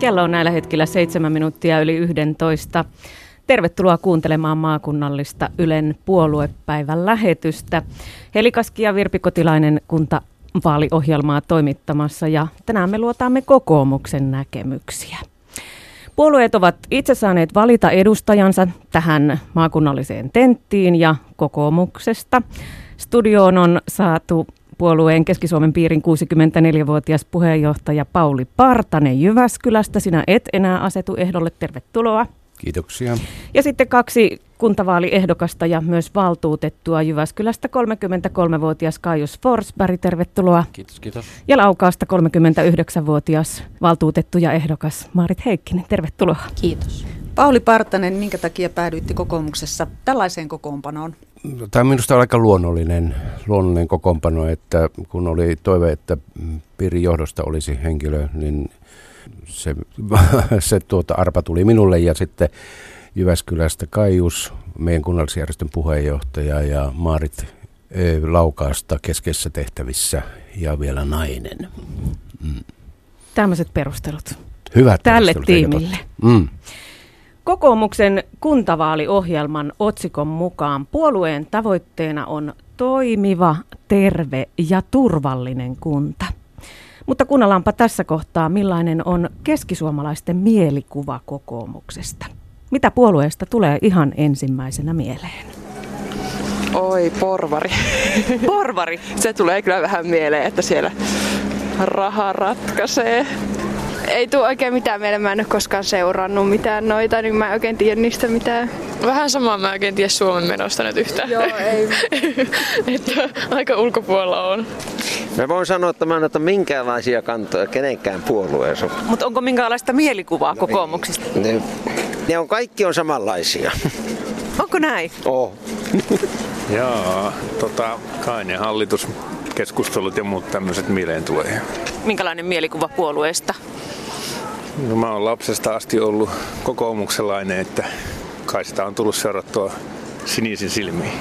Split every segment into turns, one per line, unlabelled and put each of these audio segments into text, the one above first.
Kello on näillä hetkillä seitsemän minuuttia yli 11. Tervetuloa kuuntelemaan maakunnallista Ylen puoluepäivän lähetystä. Helikaski ja Virpi Kotilainen kunta vaaliohjelmaa toimittamassa ja tänään me luotaamme kokoomuksen näkemyksiä. Puolueet ovat itse saaneet valita edustajansa tähän maakunnalliseen tenttiin ja kokoomuksesta. Studioon on saatu puolueen Keski-Suomen piirin 64-vuotias puheenjohtaja Pauli Partanen Jyväskylästä. Sinä et enää asetu ehdolle. Tervetuloa.
Kiitoksia.
Ja sitten kaksi kuntavaaliehdokasta ja myös valtuutettua Jyväskylästä 33-vuotias Kaius Forsberg, tervetuloa.
Kiitos, kiitos.
Ja Laukaasta 39-vuotias valtuutettu ja ehdokas Maarit Heikkinen, tervetuloa.
Kiitos.
Pauli Partanen, minkä takia päädyitte kokoomuksessa tällaiseen kokoonpanoon?
Tämä on minusta aika luonnollinen, luonnollinen kokoonpano, että kun oli toive, että piirin johdosta olisi henkilö, niin se, se tuota arpa tuli minulle ja sitten Jyväskylästä Kaius, meidän kunnallisjärjestön puheenjohtaja ja Maarit Laukaasta keskeisissä tehtävissä ja vielä nainen.
Mm. Tämmöiset perustelut.
Hyvät
Tälle tiimille.
Mm.
Kokoomuksen kuntavaaliohjelman otsikon mukaan puolueen tavoitteena on toimiva, terve ja turvallinen kunta. Mutta kuunnellaanpa tässä kohtaa, millainen on keskisuomalaisten mielikuva kokoomuksesta. Mitä puolueesta tulee ihan ensimmäisenä mieleen?
Oi, porvari.
Porvari?
Se tulee kyllä vähän mieleen, että siellä raha ratkaisee ei tule oikein mitään mieleen. Mä en ole koskaan seurannut mitään noita, niin mä en oikein tiedä niistä mitään.
Vähän samaa mä oikein tiedä Suomen menosta nyt yhtään.
Joo, ei.
että aika ulkopuolella on.
Mä voin sanoa, että mä en ota minkäänlaisia kantoja kenenkään puolueessa.
Mutta onko minkäänlaista mielikuvaa no, kokoomuksista?
Ne, ne on kaikki on samanlaisia.
Onko näin?
Oh.
Joo, tota, Kainen hallitus keskustelut ja muut tämmöiset mieleen tulee.
Minkälainen mielikuva puolueesta?
No mä oon lapsesta asti ollut kokoomukselainen, että kai sitä on tullut seurattua sinisin silmiin.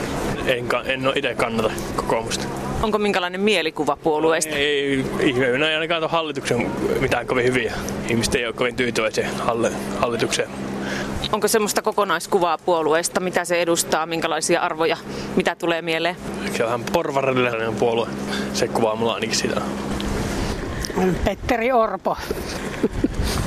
En, en ole itse kannata kokoomusta.
Onko minkälainen mielikuva puolueesta?
Ei, ihme, ei ainakaan tuon hallituksen mitään kovin hyviä. Ihmiset ei ole kovin tyytyväisiä hallitukseen.
Onko semmoista kokonaiskuvaa puolueesta, mitä se edustaa, minkälaisia arvoja, mitä tulee mieleen?
Se on ihan porvarillinen puolue. Se kuvaa mulla ainakin sitä.
Petteri Orpo.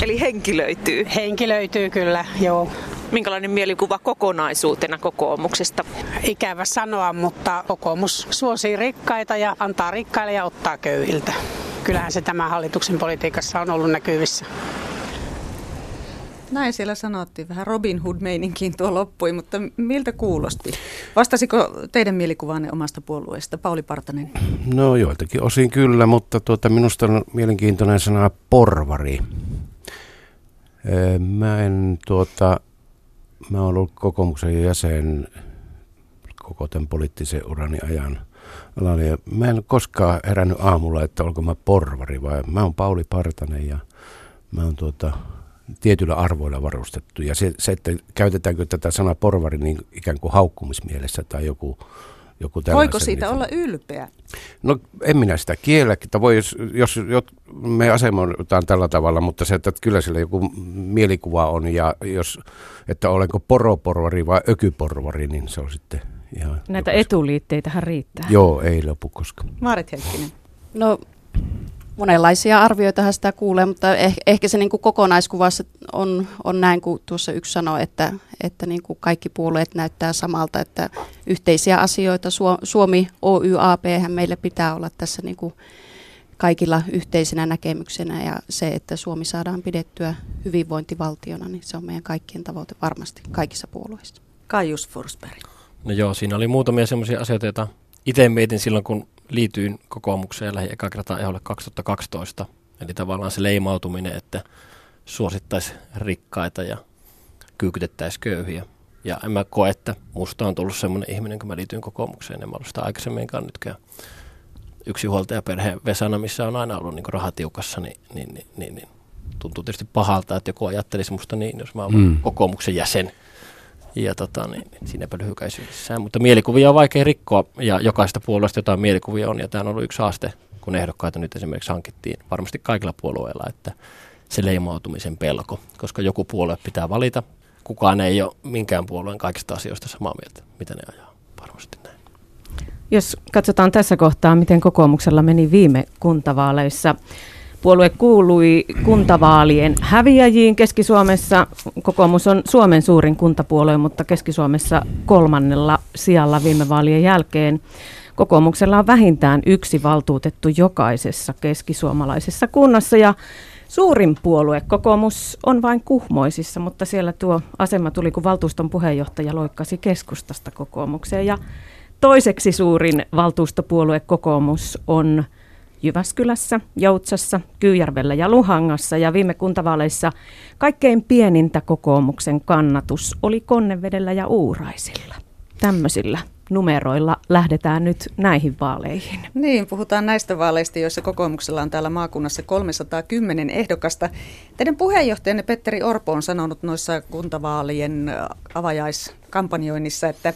Eli henki löytyy?
Henki löytyy kyllä, joo.
Minkälainen mielikuva kokonaisuutena kokoomuksesta?
Ikävä sanoa, mutta kokoomus suosii rikkaita ja antaa rikkaille ja ottaa köyhiltä. Kyllähän se tämän hallituksen politiikassa on ollut näkyvissä.
Näin siellä sanottiin, vähän Robin Hood-meininkiin tuo loppui, mutta miltä kuulosti? Vastasiko teidän mielikuvaanne omasta puolueesta, Pauli Partanen?
No joiltakin osin kyllä, mutta tuota, minusta on mielenkiintoinen sana porvari. Mä en tuota, mä olen ollut kokoomuksen jäsen koko tämän poliittisen urani ajan. Ja mä en koskaan herännyt aamulla, että olko mä porvari vai mä oon Pauli Partanen ja mä oon tuota, tietyillä arvoilla varustettu. Ja se, se, että käytetäänkö tätä sanaa porvari niin ikään kuin haukkumismielessä tai joku, joku
Voiko siitä niin, olla ylpeä?
No en minä sitä kiellä, että voi, jos, jos, jos me asemoitaan tällä tavalla, mutta se, että kyllä sillä joku mielikuva on ja jos, että olenko poroporvari vai ökyporvari, niin se on sitten ihan...
Näitä etuliitteitähän riittää.
Joo, ei lopu koskaan.
Maarit Heikkinen.
No monenlaisia arvioita sitä kuulee, mutta eh, ehkä se niin kuin kokonaiskuvassa on, on näin kuin tuossa yksi sanoi, että, että niin kuin kaikki puolueet näyttää samalta, että yhteisiä asioita Suomi OYAP meille pitää olla tässä niin kuin kaikilla yhteisenä näkemyksenä ja se, että Suomi saadaan pidettyä hyvinvointivaltiona, niin se on meidän kaikkien tavoite varmasti kaikissa puolueissa.
Kaius Forsberg.
No joo, siinä oli muutamia sellaisia asioita, joita itse mietin silloin, kun liityin kokoomukseen ja lähdin eka kertaa eholle 2012. Eli tavallaan se leimautuminen, että suosittaisi rikkaita ja kyykytettäisiin köyhiä. Ja en mä koe, että musta on tullut semmoinen ihminen, kun mä liityin kokoomukseen. En mä ollut sitä aikaisemminkaan nytkään yksi huoltajaperhe Vesana, missä on aina ollut niin rahatiukassa, niin, niin, niin, niin, niin tuntuu tietysti pahalta, että joku ajattelisi musta niin, jos mä olen mm. kokoomuksen jäsen ja tota, niin, niin siinäpä lyhykäisyydessään. Mutta mielikuvia on vaikea rikkoa ja jokaista puolueesta jotain mielikuvia on ja tämä on ollut yksi haaste, kun ehdokkaita nyt esimerkiksi hankittiin varmasti kaikilla puolueilla, että se leimautumisen pelko, koska joku puolue pitää valita. Kukaan ei ole minkään puolueen kaikista asioista samaa mieltä, mitä ne ajaa varmasti näin.
Jos katsotaan tässä kohtaa, miten kokoomuksella meni viime kuntavaaleissa. Puolue kuului kuntavaalien häviäjiin Keski-Suomessa. Kokoomus on Suomen suurin kuntapuolue, mutta Keski-Suomessa kolmannella sijalla viime vaalien jälkeen. Kokoomuksella on vähintään yksi valtuutettu jokaisessa keskisuomalaisessa kunnassa ja Suurin puolue, kokoomus, on vain kuhmoisissa, mutta siellä tuo asema tuli, kun valtuuston puheenjohtaja loikkasi keskustasta kokoomukseen. Ja toiseksi suurin valtuustopuolue kokoomus on Jyväskylässä, Joutsassa, Kyyjärvellä ja Luhangassa. Ja viime kuntavaaleissa kaikkein pienintä kokoomuksen kannatus oli Konnevedellä ja Uuraisilla. Tämmöisillä numeroilla lähdetään nyt näihin vaaleihin.
Niin, puhutaan näistä vaaleista, joissa kokoomuksella on täällä maakunnassa 310 ehdokasta. Teidän puheenjohtajanne Petteri Orpo on sanonut noissa kuntavaalien avajaiskampanjoinnissa, että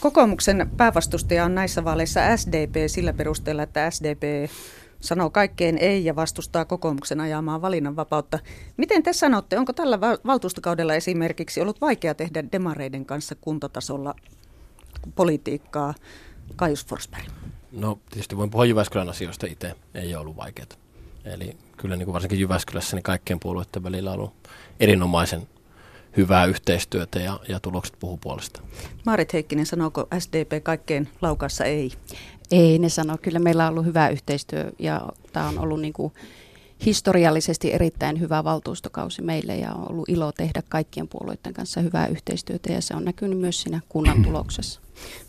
kokoomuksen päävastustaja on näissä vaaleissa SDP sillä perusteella, että SDP sanoo kaikkeen ei ja vastustaa kokoomuksen ajamaa valinnanvapautta. Miten te sanotte, onko tällä valtuustokaudella esimerkiksi ollut vaikea tehdä demareiden kanssa kuntatasolla politiikkaa? Kaius Forsberg.
No tietysti voin puhua Jyväskylän asioista itse, ei ole ollut vaikeaa. Eli kyllä niin kuin varsinkin Jyväskylässä niin kaikkien puolueiden välillä on ollut erinomaisen hyvää yhteistyötä ja, ja tulokset puhuu puolesta.
Maarit Heikkinen, sanooko SDP kaikkeen laukassa ei?
Ei, ne sanoo. Kyllä meillä on ollut hyvä yhteistyö ja tämä on ollut niin kuin historiallisesti erittäin hyvä valtuustokausi meille ja on ollut ilo tehdä kaikkien puolueiden kanssa hyvää yhteistyötä ja se on näkynyt myös siinä kunnan tuloksessa.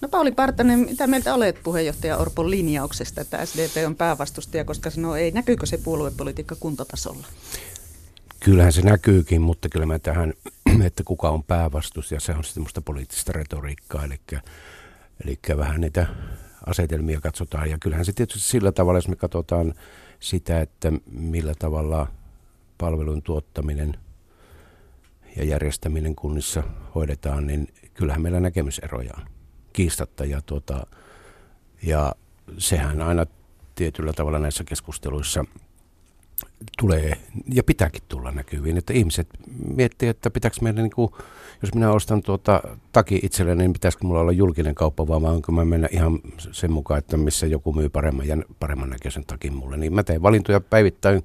No Pauli Partanen, mitä mieltä olet puheenjohtaja Orpon linjauksesta, että SDP on päävastustaja, koska sanoo ei, näkyykö se puoluepolitiikka kuntatasolla?
Kyllähän se näkyykin, mutta kyllä mä tähän, että kuka on päävastustaja, se on semmoista poliittista retoriikkaa, eli, eli vähän niitä asetelmia katsotaan. Ja kyllähän se tietysti sillä tavalla, jos me katsotaan sitä, että millä tavalla palvelun tuottaminen ja järjestäminen kunnissa hoidetaan, niin kyllähän meillä näkemyseroja on kiistatta. Ja, tuota, ja sehän aina tietyllä tavalla näissä keskusteluissa tulee ja pitääkin tulla näkyviin, että ihmiset miettii, että pitääkö meidän, niin kuin, jos minä ostan tuota taki itselleni, niin pitäisikö mulla olla julkinen kauppa, vaan onko mä mennä ihan sen mukaan, että missä joku myy paremman ja paremman näköisen takin mulle. Niin mä teen valintoja päivittäin,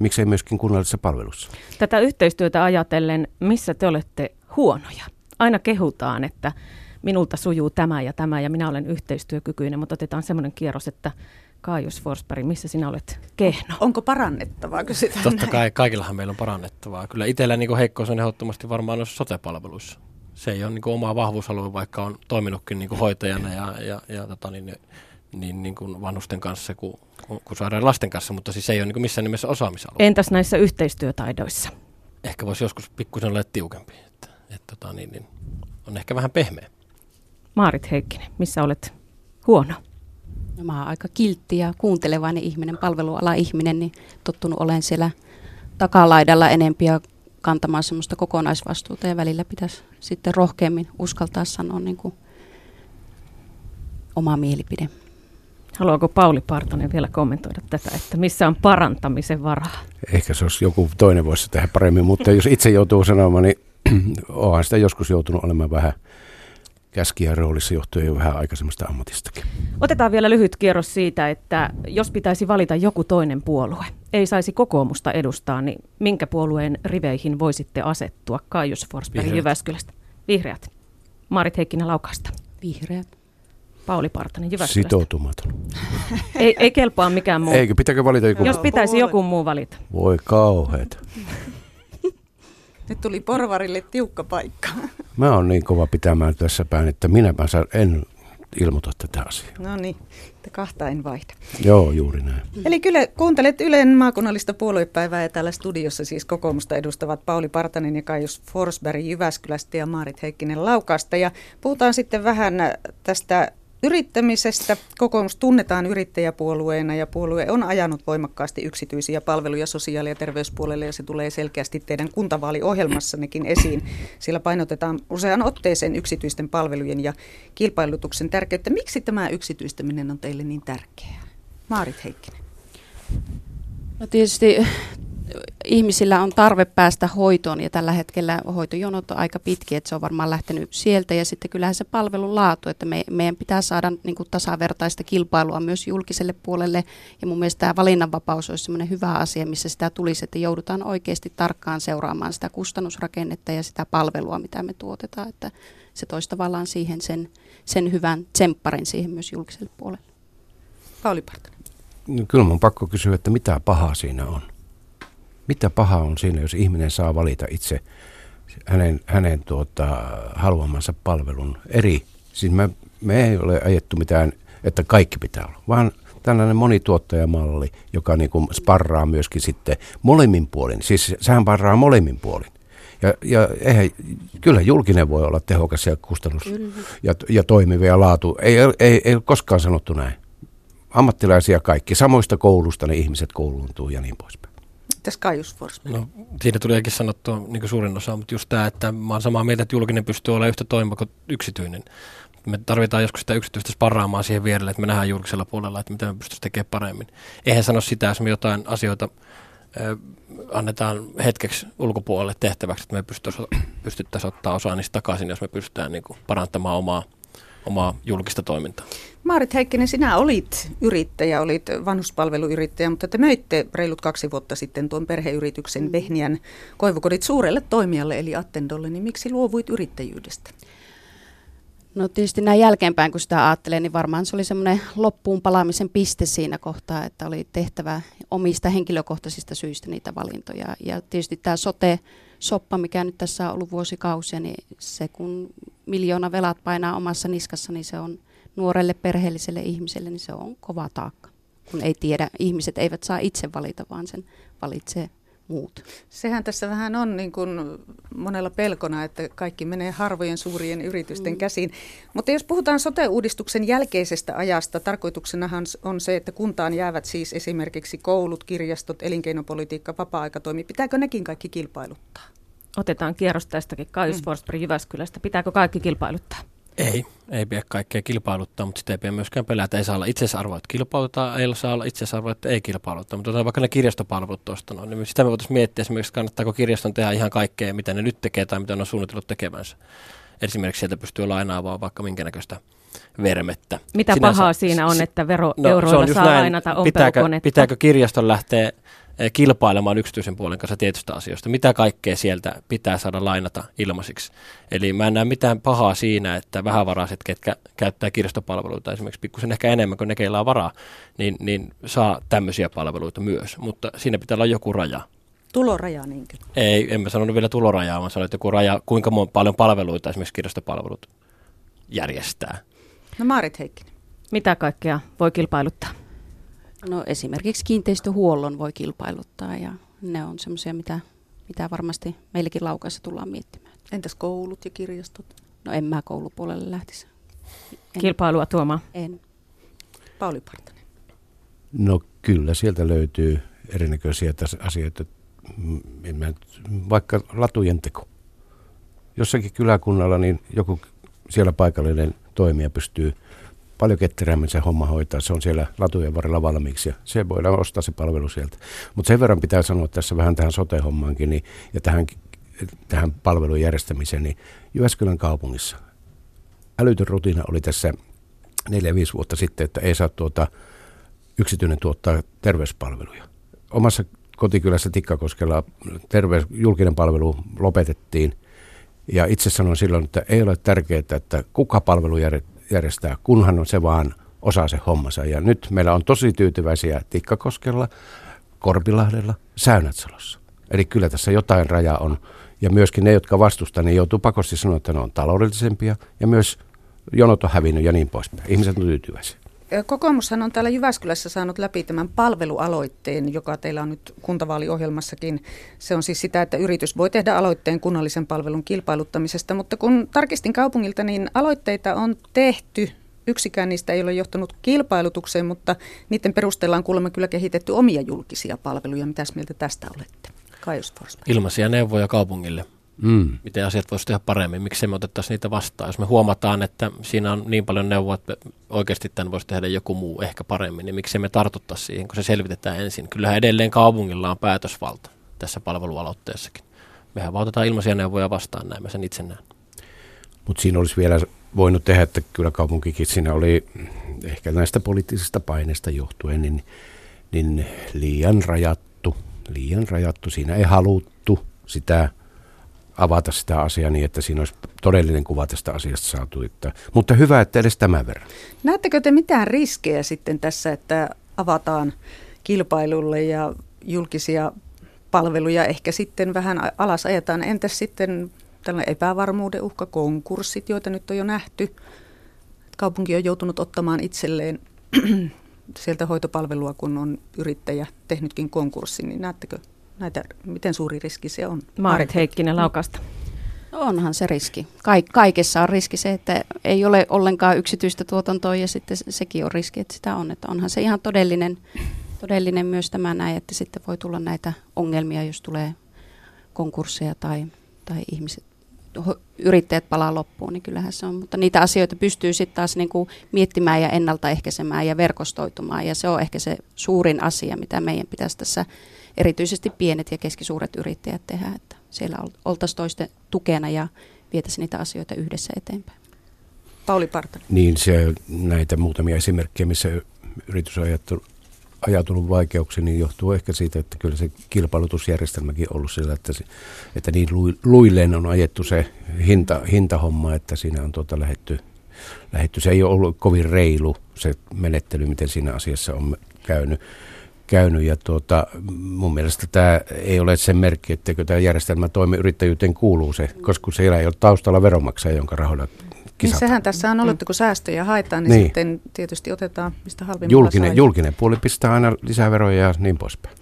miksei myöskin kunnallisessa palvelussa.
Tätä yhteistyötä ajatellen, missä te olette huonoja? Aina kehutaan, että minulta sujuu tämä ja tämä ja minä olen yhteistyökykyinen, mutta otetaan semmoinen kierros, että Kaijus Forsberg, missä sinä olet kehno?
Onko parannettavaa, kysytään
Totta kai, kaikillahan meillä on parannettavaa. Kyllä itsellä niin heikkous on ehdottomasti varmaan noissa sote-palveluissa. Se ei ole niin oma vahvuusalue, vaikka on toiminutkin niin hoitajana ja, ja, ja tota, niin, niin, niin kuin vanhusten kanssa kuin, kuin saadaan lasten kanssa, mutta siis ei ole niin missään nimessä osaamisalue.
Entäs näissä yhteistyötaidoissa?
Ehkä voisi joskus pikkusen olla tiukempi. Että, että, tota, niin, niin, on ehkä vähän pehmeä.
Maarit Heikkinen, missä olet huono?
No mä oon aika kiltti ja kuuntelevainen ihminen, palveluala ihminen, niin tottunut olen siellä takalaidalla enempiä kantamaan semmoista kokonaisvastuuta ja välillä pitäisi sitten rohkeammin uskaltaa sanoa niin kuin oma mielipide.
Haluaako Pauli Partonen vielä kommentoida tätä, että missä on parantamisen varaa?
Ehkä se olisi joku toinen voisi tehdä paremmin, mutta jos itse joutuu sanomaan, niin onhan sitä joskus joutunut olemaan vähän – käskijän roolissa johtuen jo vähän aikaisemmasta ammatistakin.
Otetaan vielä lyhyt kierros siitä, että jos pitäisi valita joku toinen puolue, ei saisi kokoomusta edustaa, niin minkä puolueen riveihin voisitte asettua? Kaius Forsberg Jyväskylästä. Vihreät. Marit Heikkinen Laukasta.
Vihreät.
Pauli Partanen Jyväskylästä.
Sitoutumaton.
ei, ei kelpaa mikään muu.
Eikö, pitääkö valita joku?
Jos pitäisi joku muu valita.
Voi kauheeta.
Nyt tuli porvarille tiukka paikka.
Mä oon niin kova pitämään tässä päin, että minä en ilmoita tätä asiaa.
No niin, että kahta en vaihda.
Joo, juuri näin.
Eli kyllä kuuntelet Ylen maakunnallista puoluepäivää ja täällä studiossa siis kokoomusta edustavat Pauli Partanen ja Kaius Forsberg Jyväskylästä ja Maarit Heikkinen Laukasta. Ja puhutaan sitten vähän tästä yrittämisestä. Kokoomus tunnetaan yrittäjäpuolueena ja puolue on ajanut voimakkaasti yksityisiä palveluja sosiaali- ja terveyspuolelle ja se tulee selkeästi teidän kuntavaaliohjelmassannekin esiin. Sillä painotetaan usean otteeseen yksityisten palvelujen ja kilpailutuksen tärkeyttä. Miksi tämä yksityistäminen on teille niin tärkeää? Maarit Heikkinen.
No tietysti ihmisillä on tarve päästä hoitoon ja tällä hetkellä hoitojonot on aika pitkiä, että se on varmaan lähtenyt sieltä ja sitten kyllähän se palvelun laatu, että me, meidän pitää saada niin kuin tasavertaista kilpailua myös julkiselle puolelle ja mun mielestä tämä valinnanvapaus olisi sellainen hyvä asia, missä sitä tulisi, että joudutaan oikeasti tarkkaan seuraamaan sitä kustannusrakennetta ja sitä palvelua, mitä me tuotetaan, että se toisi tavallaan siihen sen, sen hyvän tsempparin siihen myös julkiselle puolelle.
Pauli Partanen.
No, kyllä mun pakko kysyä, että mitä pahaa siinä on? Mitä pahaa on siinä, jos ihminen saa valita itse hänen, hänen tuota, haluamansa palvelun eri? Siis me, me ei ole ajettu mitään, että kaikki pitää olla, vaan tällainen monituottajamalli, joka niin kuin sparraa myöskin sitten molemmin puolin. Siis sehän sparraa molemmin puolin. Ja, ja eihän, kyllä julkinen voi olla tehokas ja kustannus ja, ja toimiva ja laatu. Ei, ei, ei, ei ole koskaan sanottu näin. Ammattilaisia kaikki. Samoista koulusta ne ihmiset kouluuntuu ja niin poispäin.
Mitäs Kaius Forsberg?
No, siinä tulikin sanottua niin suurin osa, mutta just tämä, että mä oon samaa mieltä, että julkinen pystyy olemaan yhtä toimiva kuin yksityinen. Me tarvitaan joskus sitä yksityistä sparraamaan siihen vierelle, että me nähdään julkisella puolella, että mitä me pystyisi tekemään paremmin. Eihän sano sitä, jos me jotain asioita ö, annetaan hetkeksi ulkopuolelle tehtäväksi, että me pystyttäisiin ottaa osaa niistä takaisin, jos me pystytään niin kuin, parantamaan omaa omaa julkista toimintaa.
Maarit Heikkinen, sinä olit yrittäjä, olit vanhuspalveluyrittäjä, mutta te möitte reilut kaksi vuotta sitten tuon perheyrityksen mm. Vehniän koivukodit suurelle toimijalle eli Attendolle, niin miksi luovuit yrittäjyydestä?
No tietysti näin jälkeenpäin, kun sitä ajattelee, niin varmaan se oli semmoinen loppuun palaamisen piste siinä kohtaa, että oli tehtävä omista henkilökohtaisista syistä niitä valintoja. Ja tietysti tämä sote-soppa, mikä nyt tässä on ollut vuosikausia, niin se kun miljoona velat painaa omassa niskassa, niin se on nuorelle perheelliselle ihmiselle, niin se on kova taakka. Kun ei tiedä, ihmiset eivät saa itse valita, vaan sen valitsee muut.
Sehän tässä vähän on niin kuin monella pelkona, että kaikki menee harvojen suurien yritysten mm. käsiin. Mutta jos puhutaan sote-uudistuksen jälkeisestä ajasta, tarkoituksenahan on se, että kuntaan jäävät siis esimerkiksi koulut, kirjastot, elinkeinopolitiikka, vapaa-aikatoimi. Pitääkö nekin kaikki kilpailuttaa?
Otetaan kierros tästäkin. Kaius mm. Forsberg Jyväskylästä. Pitääkö kaikki kilpailuttaa?
Ei, ei pidä kaikkea kilpailuttaa, mutta sitä ei pidä myöskään pelätä. Ei saa olla itseisarvoa, että kilpailutaan, ei saa olla itseisarvoa, että ei kilpailuttaa. Mutta otetaan vaikka ne kirjastopalvelut tuosta, no, niin sitä me voitaisiin miettiä esimerkiksi, kannattaako kirjaston tehdä ihan kaikkea, mitä ne nyt tekee tai mitä ne on suunnitellut tekevänsä. Esimerkiksi sieltä pystyy lainaamaan vaikka minkä näköistä vermettä.
Mitä Sinänsä, pahaa siinä on, että veroeuroilla no, saa näin, lainata
pitääkö, pitääkö kirjaston lähteä kilpailemaan yksityisen puolen kanssa tietystä asioista. Mitä kaikkea sieltä pitää saada lainata ilmaisiksi. Eli mä en näe mitään pahaa siinä, että vähävaraiset, ketkä käyttää kirjastopalveluita esimerkiksi pikkusen ehkä enemmän kuin ne, keillä on varaa, niin, niin saa tämmöisiä palveluita myös. Mutta siinä pitää olla joku raja.
Tuloraja niinkö?
Ei, en mä sanonut vielä tulorajaa, vaan sanoin, että joku raja, kuinka paljon palveluita esimerkiksi kirjastopalvelut järjestää.
No Maarit Heikkinen.
Mitä kaikkea voi kilpailuttaa?
No esimerkiksi kiinteistöhuollon voi kilpailuttaa ja ne on semmoisia, mitä, mitä varmasti meillekin laukaissa tullaan miettimään.
Entäs koulut ja kirjastot?
No en mä koulupuolelle lähtisi.
En. Kilpailua tuomaan?
En.
Pauli Partanen.
No kyllä, sieltä löytyy erinäköisiä asioita, vaikka latujen teko. Jossakin kyläkunnalla niin joku siellä paikallinen toimija pystyy paljon ketterämmin se homma hoitaa. Se on siellä latujen varrella valmiiksi ja se voidaan ostaa se palvelu sieltä. Mutta sen verran pitää sanoa tässä vähän tähän sote-hommaankin niin, ja tähän, tähän palvelun järjestämiseen, niin Jyväskylän kaupungissa älytön rutiina oli tässä 4-5 vuotta sitten, että ei saa tuota, yksityinen tuottaa terveyspalveluja. Omassa kotikylässä Tikkakoskella terveys, julkinen palvelu lopetettiin. Ja itse sanon silloin, että ei ole tärkeää, että kuka palvelu järjestää, kunhan on se vaan osaa se hommansa. Ja nyt meillä on tosi tyytyväisiä Tikkakoskella, Korpilahdella, Säynätsalossa. Eli kyllä tässä jotain rajaa on. Ja myöskin ne, jotka vastustavat, niin joutuu pakosti sanoa, että ne on taloudellisempia ja myös jonot on hävinnyt ja niin poispäin. Ihmiset on tyytyväisiä.
Kokoomushan on täällä Jyväskylässä saanut läpi tämän palvelualoitteen, joka teillä on nyt kuntavaaliohjelmassakin. Se on siis sitä, että yritys voi tehdä aloitteen kunnallisen palvelun kilpailuttamisesta, mutta kun tarkistin kaupungilta, niin aloitteita on tehty. Yksikään niistä ei ole johtanut kilpailutukseen, mutta niiden perusteella on kuulemma kyllä kehitetty omia julkisia palveluja. Mitäs mieltä tästä olette? Kaius
Ilmaisia neuvoja kaupungille mm. miten asiat voisi tehdä paremmin, miksi me otettaisiin niitä vastaan. Jos me huomataan, että siinä on niin paljon neuvoa, että oikeasti tämän voisi tehdä joku muu ehkä paremmin, niin miksi me tartuttaisiin siihen, kun se selvitetään ensin. Kyllähän edelleen kaupungilla on päätösvalta. tässä palvelualoitteessakin. Mehän vaan otetaan ilmaisia neuvoja vastaan, näin mä sen itse näen.
Mutta siinä olisi vielä voinut tehdä, että kyllä kaupunkikin siinä oli ehkä näistä poliittisista paineista johtuen niin, niin liian rajattu. Liian rajattu. Siinä ei haluttu sitä avata sitä asiaa niin, että siinä olisi todellinen kuva tästä asiasta saatu. Että, mutta hyvä, että edes tämän verran.
Näettekö te mitään riskejä sitten tässä, että avataan kilpailulle ja julkisia palveluja ehkä sitten vähän alas ajetaan? Entäs sitten tällainen epävarmuuden uhka, konkurssit, joita nyt on jo nähty? Kaupunki on joutunut ottamaan itselleen sieltä hoitopalvelua, kun on yrittäjä tehnytkin konkurssin, niin näettekö näitä, miten suuri riski se on?
Maarit Heikkinen Laukasta.
No onhan se riski. Kaik- kaikessa on riski se, että ei ole ollenkaan yksityistä tuotantoa ja sitten sekin on riski, että sitä on. Että onhan se ihan todellinen, todellinen myös tämä näin, että sitten voi tulla näitä ongelmia, jos tulee konkursseja tai, tai ihmiset, yrittäjät palaa loppuun, niin kyllähän se on. Mutta niitä asioita pystyy sitten taas niin kuin miettimään ja ennaltaehkäisemään ja verkostoitumaan. Ja se on ehkä se suurin asia, mitä meidän pitäisi tässä erityisesti pienet ja keskisuuret yrittäjät tehdä, että siellä oltaisiin toisten tukena ja vietäisiin niitä asioita yhdessä eteenpäin.
Pauli Partanen.
Niin se, näitä muutamia esimerkkejä, missä yritys on ajautunut vaikeuksiin, niin johtuu ehkä siitä, että kyllä se kilpailutusjärjestelmäkin on ollut sillä, että, se, että niin luilleen on ajettu se hinta, hintahomma, että siinä on tuota lähetty, lähetty. Se ei ole ollut kovin reilu se menettely, miten siinä asiassa on käynyt käynyt ja tuota, mun mielestä tämä ei ole sen merkki, etteikö tämä järjestelmä toimi yrittäjyyteen kuuluu se, koska siellä ei ole taustalla veronmaksaja, jonka rahoilla
Niin sehän tässä on ollut, että kun säästöjä haetaan, niin, niin. sitten tietysti otetaan mistä halvimmalla
julkinen, julkinen puoli pistää aina lisää veroja ja niin poispäin.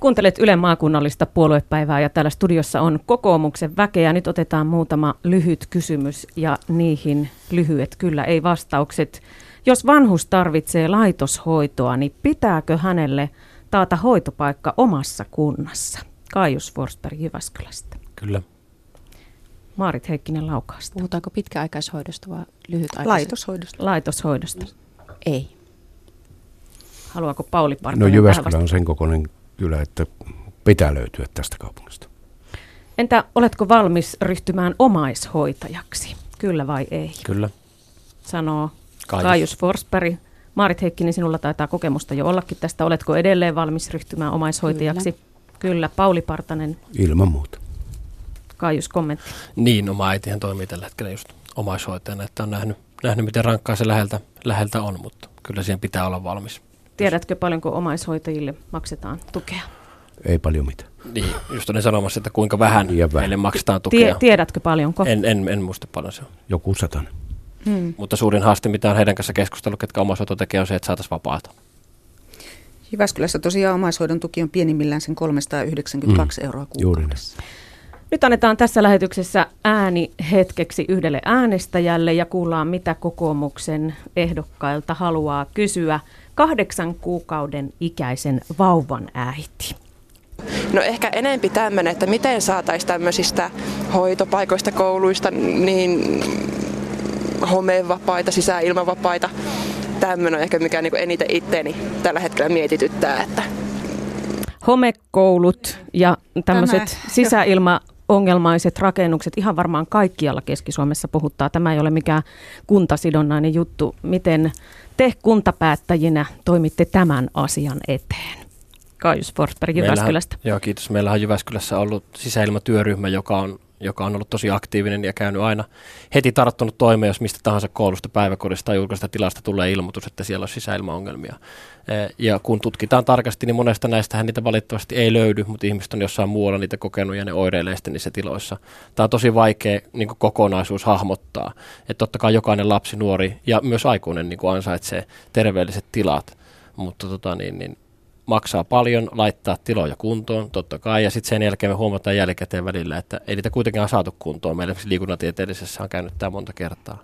Kuuntelet Ylen maakunnallista puoluepäivää ja täällä studiossa on kokoomuksen väkeä. Nyt otetaan muutama lyhyt kysymys ja niihin lyhyet kyllä ei vastaukset. Jos vanhus tarvitsee laitoshoitoa, niin pitääkö hänelle taata hoitopaikka omassa kunnassa? Kaius Forsberg Jyväskylästä.
Kyllä.
Maarit Heikkinen Laukaasta.
Puhutaanko pitkäaikaishoidosta vai lyhytaikaisesta?
Laitoshoidosta.
Laitoshoidosta.
Ei.
Haluaako Pauli Partanen
No Jyväskylä on sen kokoinen kylä, että pitää löytyä tästä kaupungista.
Entä oletko valmis ryhtymään omaishoitajaksi? Kyllä vai ei?
Kyllä.
Sanoo Kaius, Kaius Forsberg. Maarit Heikkinen, sinulla taitaa kokemusta jo ollakin tästä. Oletko edelleen valmis ryhtymään omaishoitajaksi? Kyllä. Kyllä. Pauli Partanen.
Ilman muuta.
Kaius, kommentti.
Niin, oma äitihän toimii tällä hetkellä just omaishoitajana, että on nähnyt, nähnyt miten rankkaa se läheltä, läheltä on, mutta kyllä siihen pitää olla valmis.
Tiedätkö paljonko omaishoitajille maksetaan tukea?
Ei paljon mitään.
Niin, just olin sanomassa, että kuinka vähän meille maksetaan tukea.
Tie, tiedätkö paljonko?
En, en, en muista paljon se on.
Joku satanen.
Hmm. Mutta suurin haaste, mitä on heidän kanssa keskustellut, ketkä omaishoito tekee, on se, että saataisiin vapaata.
Jyväskylässä tosiaan omaishoidon tuki on pienimmillään sen 392 hmm. euroa kuukaudessa.
Nyt annetaan tässä lähetyksessä ääni hetkeksi yhdelle äänestäjälle ja kuullaan, mitä kokoomuksen ehdokkailta haluaa kysyä kahdeksan kuukauden ikäisen vauvan äiti.
No ehkä enempi tämmöinen, että miten saataisiin tämmöisistä hoitopaikoista, kouluista niin homevapaita, sisäilmavapaita. Tämmöinen on ehkä mikä niin eniten itteeni tällä hetkellä mietityttää. Että.
Homekoulut ja tämmöiset sisäilma ongelmaiset rakennukset ihan varmaan kaikkialla Keski-Suomessa puhuttaa. Tämä ei ole mikään kuntasidonnainen juttu. Miten te kuntapäättäjinä toimitte tämän asian eteen? Kaius Forsberg Jyväskylästä.
Joo, kiitos. Meillä on Jyväskylässä ollut sisäilmatyöryhmä, joka on joka on ollut tosi aktiivinen ja käynyt aina heti tarttunut toimeen, jos mistä tahansa koulusta, päiväkodista tai julkaista tilasta tulee ilmoitus, että siellä on sisäilmaongelmia. Ja kun tutkitaan tarkasti, niin monesta näistähän niitä valitettavasti ei löydy, mutta ihmiset on jossain muualla niitä kokenut ja ne oireilee sitten niissä tiloissa. Tämä on tosi vaikea niin kokonaisuus hahmottaa. Että totta kai jokainen lapsi, nuori ja myös aikuinen niin ansaitsee terveelliset tilat, mutta tota, niin, niin, maksaa paljon laittaa tiloja kuntoon, totta kai, ja sitten sen jälkeen me huomataan jälkikäteen välillä, että ei niitä kuitenkaan saatu kuntoon. Meillä liikunnantieteellisessä on käynyt tämä monta kertaa.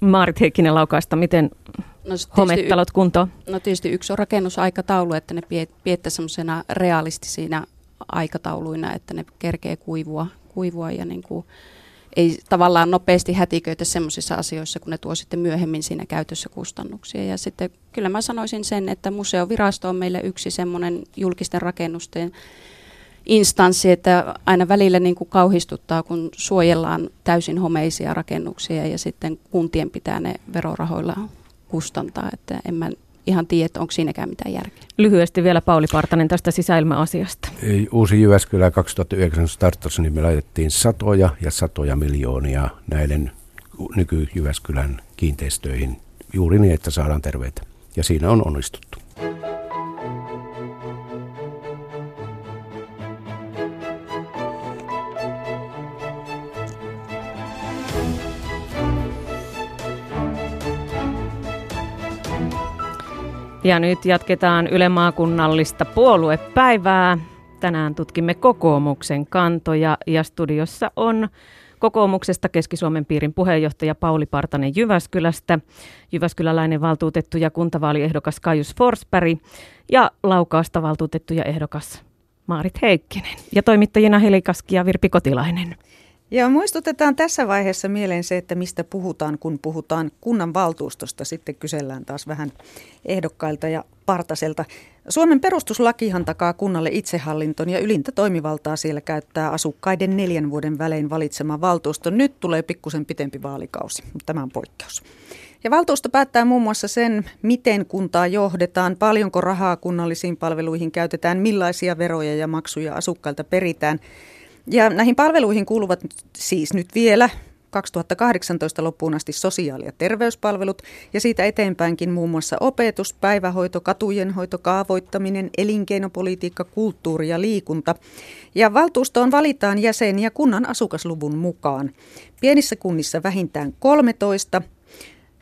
Maarit Heikkinen laukaista, miten no, hometalot kuntoon?
No tietysti yksi on rakennusaikataulu, että ne piettää semmoisena realistisina aikatauluina, että ne kerkee kuivua, kuivua ja niin kuin ei tavallaan nopeasti hätiköitä semmoisissa asioissa, kun ne tuo sitten myöhemmin siinä käytössä kustannuksia. Ja sitten kyllä mä sanoisin sen, että museovirasto on meille yksi semmoinen julkisten rakennusten instanssi, että aina välillä niin kuin kauhistuttaa, kun suojellaan täysin homeisia rakennuksia ja sitten kuntien pitää ne verorahoilla kustantaa, että en mä ihan tiedä, että onko siinäkään mitään järkeä.
Lyhyesti vielä Pauli Partanen tästä sisäilmäasiasta.
Uusi Jyväskylä 2009 startasi, niin me laitettiin satoja ja satoja miljoonia näiden nyky-Jyväskylän kiinteistöihin juuri niin, että saadaan terveitä. Ja siinä on onnistuttu.
Ja nyt jatketaan Yle maakunnallista puoluepäivää. Tänään tutkimme kokoomuksen kantoja ja studiossa on kokoomuksesta Keski-Suomen piirin puheenjohtaja Pauli Partanen Jyväskylästä, Jyväskyläläinen valtuutettu ja kuntavaaliehdokas Kaius Forsberg ja Laukaasta valtuutettu ja ehdokas Maarit Heikkinen ja toimittajina Heli Kaski ja Virpi Kotilainen.
Ja muistutetaan tässä vaiheessa mieleen se, että mistä puhutaan, kun puhutaan kunnan valtuustosta. Sitten kysellään taas vähän ehdokkailta ja partaselta. Suomen perustuslakihan takaa kunnalle itsehallinton ja ylintä toimivaltaa siellä käyttää asukkaiden neljän vuoden välein valitsema valtuusto. Nyt tulee pikkusen pitempi vaalikausi, mutta tämä on poikkeus. Ja valtuusto päättää muun muassa sen, miten kuntaa johdetaan, paljonko rahaa kunnallisiin palveluihin käytetään, millaisia veroja ja maksuja asukkailta peritään – ja näihin palveluihin kuuluvat siis nyt vielä 2018 loppuun asti sosiaali- ja terveyspalvelut ja siitä eteenpäinkin muun muassa opetus, päivähoito, katujenhoito, kaavoittaminen, elinkeinopolitiikka, kulttuuri ja liikunta. Ja valtuustoon valitaan jäseniä kunnan asukasluvun mukaan. Pienissä kunnissa vähintään 13,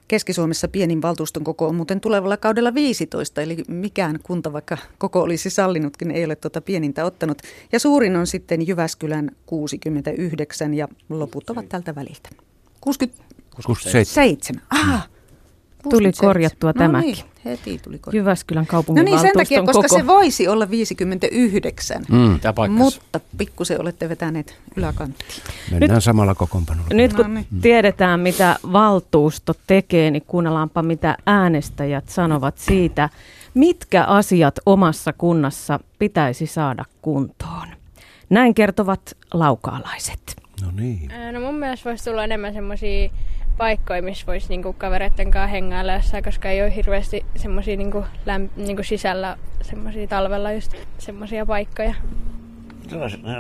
Keski-Suomessa pienin valtuuston koko on muuten tulevalla kaudella 15, eli mikään kunta, vaikka koko olisi sallinutkin, ei ole tuota pienintä ottanut. Ja suurin on sitten Jyväskylän 69 ja loput ovat tältä väliltä. 67. Ah,
Tuli korjattua no tämäkin. Niin,
heti tuli korjattua.
Jyväskylän kaupungin
No niin, sen takia, koska koko. se voisi olla 59, mm. mutta pikkusen olette vetäneet yläkanttiin.
Mennään Nyt, samalla kokoonpanolla.
Nyt kun no niin. tiedetään, mitä valtuusto tekee, niin kuunnellaanpa, mitä äänestäjät sanovat siitä, mitkä asiat omassa kunnassa pitäisi saada kuntoon. Näin kertovat laukaalaiset.
No niin.
No mun mielestä voisi tulla enemmän semmoisia paikkoja, missä voisi niinku kavereiden kanssa hengailla jossain, koska ei ole hirveästi semmoisia niinku, lämp- niinku sisällä semmoisia talvella just semmoisia paikkoja.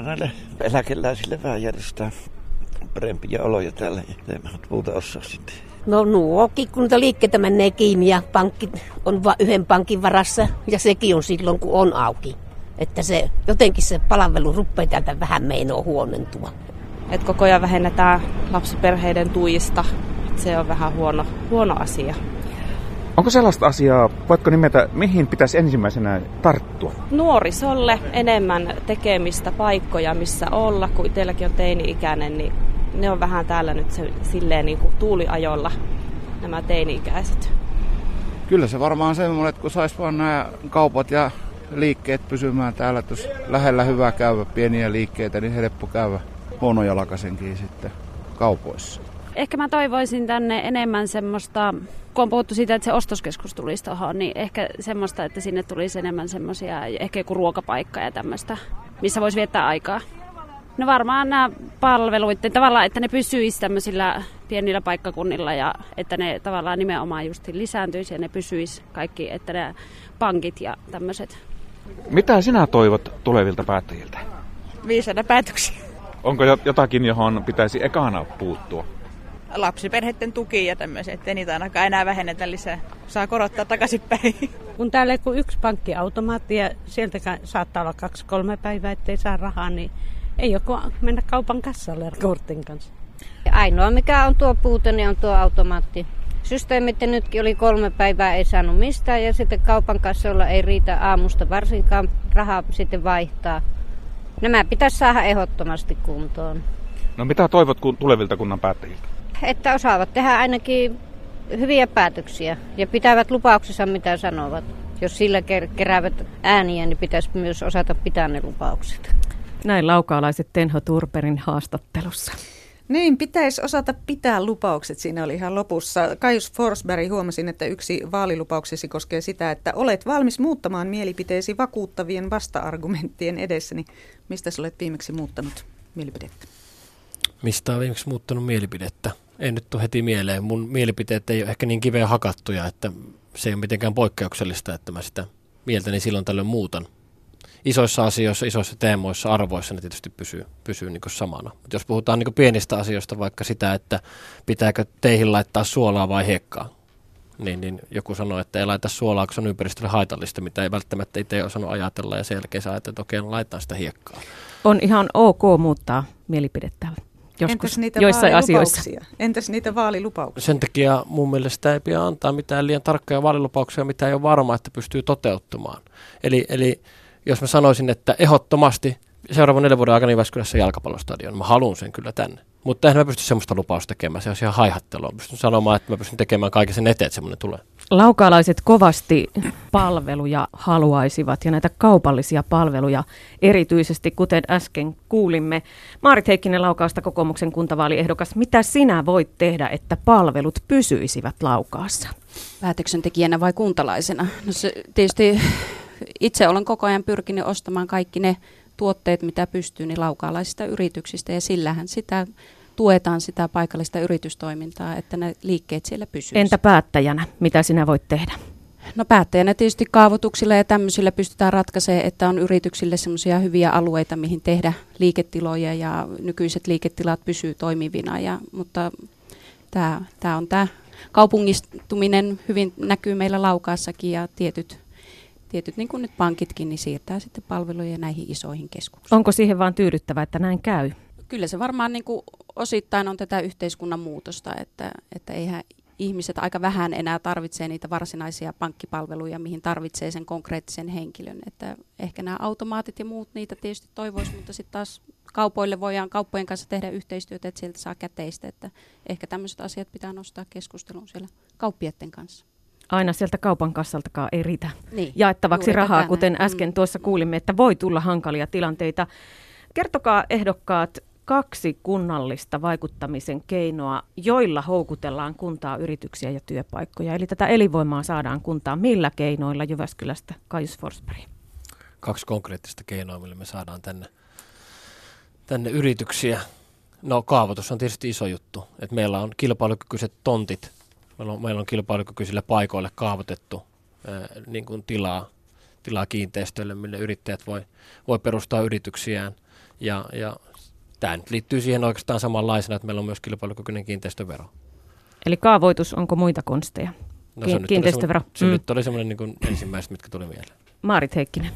Näille eläkeläisille vähän järjestää parempia oloja täällä ja ei muuta osaa sitten.
No nuo liikkeitä menee kiinni ja pankki on vain yhden pankin varassa ja sekin on silloin kun on auki. Että se jotenkin se palvelu rupeaa täältä vähän meinoa huonentua
että koko ajan vähennetään lapsiperheiden tuista. Se on vähän huono, huono asia.
Onko sellaista asiaa, voitko nimetä, mihin pitäisi ensimmäisenä tarttua?
Nuorisolle enemmän tekemistä paikkoja, missä olla, kun itselläkin on teini-ikäinen, niin ne on vähän täällä nyt se, silleen niin kuin tuuliajolla nämä teini-ikäiset.
Kyllä se varmaan semmoinen, että kun saisi vaan nämä kaupat ja liikkeet pysymään täällä, että jos lähellä hyvä käydä pieniä liikkeitä, niin helppo käydä huonojalkaisenkin sitten kaupoissa.
Ehkä mä toivoisin tänne enemmän semmoista, kun on puhuttu siitä, että se ostoskeskus tulisi tuohon, niin ehkä semmoista, että sinne tulisi enemmän semmoisia, ehkä joku ruokapaikka ja tämmöistä, missä voisi viettää aikaa. No varmaan nämä palveluiden tavallaan, että ne pysyisi tämmöisillä pienillä paikkakunnilla ja että ne tavallaan nimenomaan just lisääntyisi ja ne pysyisi kaikki, että ne pankit ja tämmöiset.
Mitä sinä toivot tulevilta päättäjiltä?
Viisaita päätöksiä.
Onko jotakin, johon pitäisi ekana puuttua?
Lapsiperheiden tuki ja tämmöiset, ettei niitä ainakaan enää vähennetä lisää. Saa korottaa takaisinpäin.
Kun täällä ei kuin yksi pankkiautomaatti ja sieltä saattaa olla kaksi-kolme päivää, ettei saa rahaa, niin ei ole kuin mennä kaupan kassalle kortin kanssa.
Ainoa mikä on tuo puute, niin on tuo automaatti. Systeemit nytkin oli kolme päivää, ei saanut mistään ja sitten kaupan kassoilla ei riitä aamusta varsinkaan rahaa sitten vaihtaa. Nämä pitäisi saada ehdottomasti kuntoon.
No mitä toivot tulevilta kunnan päättäjiltä?
Että osaavat tehdä ainakin hyviä päätöksiä ja pitävät lupauksissa mitä sanovat. Jos sillä keräävät ääniä, niin pitäisi myös osata pitää ne lupaukset.
Näin laukaalaiset Tenho Turperin haastattelussa.
Niin, pitäisi osata pitää lupaukset. Siinä oli ihan lopussa. Kaius Forsberg huomasin, että yksi vaalilupauksesi koskee sitä, että olet valmis muuttamaan mielipiteesi vakuuttavien vasta-argumenttien edessä. Niin mistä olet viimeksi muuttanut mielipidettä?
Mistä on viimeksi muuttanut mielipidettä? Ei nyt tule heti mieleen. Mun mielipiteet ei ole ehkä niin kiveä hakattuja, että se ei ole mitenkään poikkeuksellista, että mä sitä mieltäni silloin tällöin muutan isoissa asioissa, isoissa teemoissa, arvoissa ne tietysti pysyy, pysyy niin samana. Mutta jos puhutaan niin pienistä asioista, vaikka sitä, että pitääkö teihin laittaa suolaa vai hiekkaa, niin, niin joku sanoo, että ei laita suolaa, kun se on ympäristölle haitallista, mitä ei välttämättä itse osannut ajatella, ja sen jälkeen sä ajattelet, että okei, no laittaa sitä hiekkaa.
On ihan ok muuttaa mielipidettä joskus
Entäs niitä
joissain asioissa.
Entäs niitä vaalilupauksia?
Sen takia mun mielestä ei pidä antaa mitään liian tarkkoja vaalilupauksia, mitä ei ole varma, että pystyy toteuttamaan. Eli, eli jos mä sanoisin, että ehdottomasti seuraavan neljän vuoden aikana Jyväskylässä jalkapallostadion, mä haluan sen kyllä tänne. Mutta eihän mä pysty semmoista lupausta tekemään, se on ihan haihattelua. Mä pystyn sanomaan, että mä pystyn tekemään kaiken sen eteen, että semmoinen tulee.
Laukaalaiset kovasti palveluja haluaisivat ja näitä kaupallisia palveluja erityisesti, kuten äsken kuulimme. Maarit Heikkinen Laukaasta kokoomuksen kuntavaaliehdokas, mitä sinä voit tehdä, että palvelut pysyisivät Laukaassa?
Päätöksentekijänä vai kuntalaisena? No se tietysti itse olen koko ajan pyrkinyt ostamaan kaikki ne tuotteet, mitä pystyy, niin laukaalaisista yrityksistä ja sillähän sitä tuetaan sitä paikallista yritystoimintaa, että ne liikkeet siellä pysyvät.
Entä päättäjänä, mitä sinä voit tehdä?
No päättäjänä tietysti kaavoituksilla ja tämmöisillä pystytään ratkaisemaan, että on yrityksille semmoisia hyviä alueita, mihin tehdä liiketiloja ja nykyiset liiketilat pysyy toimivina. Ja, mutta tämä, on tämä kaupungistuminen hyvin näkyy meillä Laukaassakin ja tietyt tietyt, niin kuin nyt pankitkin, niin siirtää sitten palveluja näihin isoihin keskuksiin.
Onko siihen vaan tyydyttävä, että näin käy?
Kyllä se varmaan niin kuin osittain on tätä yhteiskunnan muutosta, että, että eihän ihmiset aika vähän enää tarvitsee niitä varsinaisia pankkipalveluja, mihin tarvitsee sen konkreettisen henkilön. Että ehkä nämä automaatit ja muut niitä tietysti toivoisi, mutta sitten taas kaupoille voidaan kauppojen kanssa tehdä yhteistyötä, että sieltä saa käteistä. Että ehkä tämmöiset asiat pitää nostaa keskusteluun siellä kauppietten kanssa
aina sieltä kaupan kassaltakaan ei riitä niin, jaettavaksi rahaa, tätä kuten äsken mm. tuossa kuulimme, että voi tulla hankalia tilanteita. Kertokaa ehdokkaat kaksi kunnallista vaikuttamisen keinoa, joilla houkutellaan kuntaa, yrityksiä ja työpaikkoja. Eli tätä elinvoimaa saadaan kuntaan. Millä keinoilla Jyväskylästä, Kaius Forsberg?
Kaksi konkreettista keinoa, millä me saadaan tänne, tänne yrityksiä. No kaavoitus on tietysti iso juttu. että meillä on kilpailukykyiset tontit Meillä on, meillä on kilpailukykyisille paikoille kaavoitettu ää, niin kuin tilaa, tilaa kiinteistöille, mille yrittäjät voi, voi perustaa yrityksiään. Ja, ja tämä nyt liittyy siihen oikeastaan samanlaisena, että meillä on myös kilpailukykyinen kiinteistövero.
Eli kaavoitus, onko muita konsteja?
No, se kiinteistövero. Se, mm. nyt oli semmoinen niin ensimmäiset, mitkä tuli mieleen.
Maarit Heikkinen.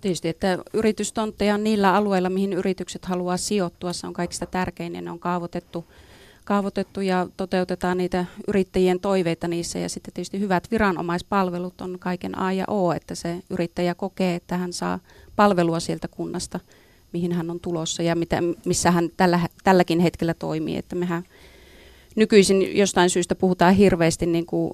Tietysti, että yritystontteja niillä alueilla, mihin yritykset haluaa sijoittua, se on kaikista tärkein ja ne on kaavoitettu kaavoitettu ja toteutetaan niitä yrittäjien toiveita niissä. Ja sitten tietysti hyvät viranomaispalvelut on kaiken A ja O, että se yrittäjä kokee, että hän saa palvelua sieltä kunnasta, mihin hän on tulossa ja mitä, missä hän tällä, tälläkin hetkellä toimii. Että mehän nykyisin jostain syystä puhutaan hirveästi niin kuin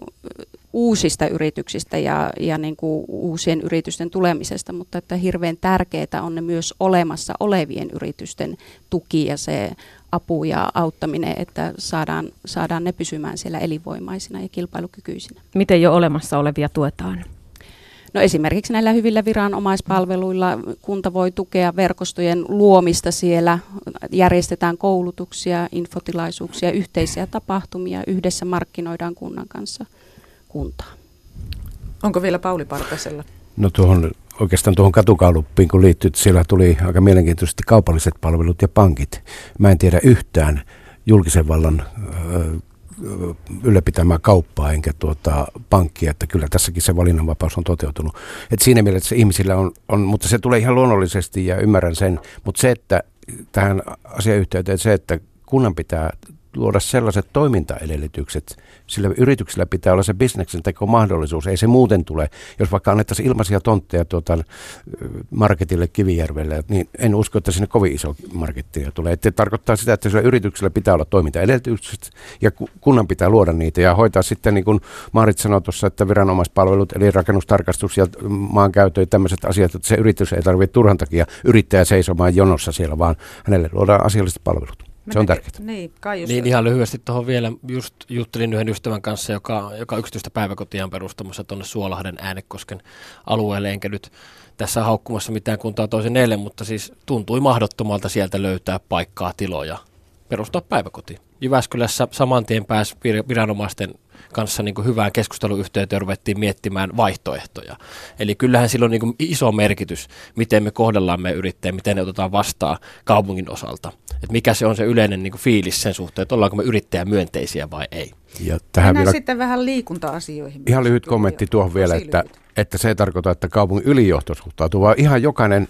uusista yrityksistä ja, ja niin kuin uusien yritysten tulemisesta, mutta että hirveän tärkeää on ne myös olemassa olevien yritysten tuki ja se apu ja auttaminen, että saadaan, saadaan ne pysymään siellä elinvoimaisina ja kilpailukykyisinä.
Miten jo olemassa olevia tuetaan?
No esimerkiksi näillä hyvillä viranomaispalveluilla kunta voi tukea verkostojen luomista siellä, järjestetään koulutuksia, infotilaisuuksia, yhteisiä tapahtumia, yhdessä markkinoidaan kunnan kanssa kuntaa.
Onko vielä Pauli Partasella?
No tuohon oikeastaan tuohon katukaaluppiin, kun liittyy, siellä tuli aika mielenkiintoisesti kaupalliset palvelut ja pankit. Mä en tiedä yhtään julkisen vallan ylläpitämää kauppaa enkä tuota pankkia, että kyllä tässäkin se valinnanvapaus on toteutunut. Et siinä mielessä ihmisillä on, on, mutta se tulee ihan luonnollisesti ja ymmärrän sen, mutta se, että tähän asiayhteyteen se, että kunnan pitää luoda sellaiset toimintaedellytykset. Sillä yrityksellä pitää olla se bisneksen teko mahdollisuus. Ei se muuten tule. Jos vaikka annettaisiin ilmaisia tontteja tuota marketille Kivijärvelle, niin en usko, että sinne kovin iso markettia tulee. Että tarkoittaa sitä, että sillä yrityksellä pitää olla toimintaedellytykset ja kunnan pitää luoda niitä ja hoitaa sitten, niin kuin Maarit sanoi tuossa, että viranomaispalvelut, eli rakennustarkastus ja maankäyttö ja tämmöiset asiat, että se yritys ei tarvitse turhan takia yrittäjä seisomaan jonossa siellä, vaan hänelle luodaan asialliset palvelut. Se on tärkeää.
Niin, Kaius.
Niin ihan lyhyesti tuohon vielä, just juttelin yhden ystävän kanssa, joka, joka yksityistä päiväkotia on perustamassa tuonne Suolahden äänekosken alueelle, enkä nyt tässä haukkumassa mitään kuntaa toisen eilen, mutta siis tuntui mahdottomalta sieltä löytää paikkaa, tiloja, perustaa päiväkoti. Jyväskylässä saman tien pääsi viranomaisten kanssa niin kuin hyvään keskusteluyhteyteen ruvettiin miettimään vaihtoehtoja. Eli kyllähän sillä on niin kuin iso merkitys, miten me kohdellaan meidän yrittäjä, miten ne otetaan vastaan kaupungin osalta. Et mikä se on se yleinen niin kuin fiilis sen suhteen, että ollaanko me yrittäjä myönteisiä vai ei.
Ja tähän vielä... sitten vähän liikunta-asioihin.
Ihan lyhyt kommentti tuohon vielä, että, että se ei tarkoita, että kaupungin ylijohto suhtautuu, vaan ihan jokainen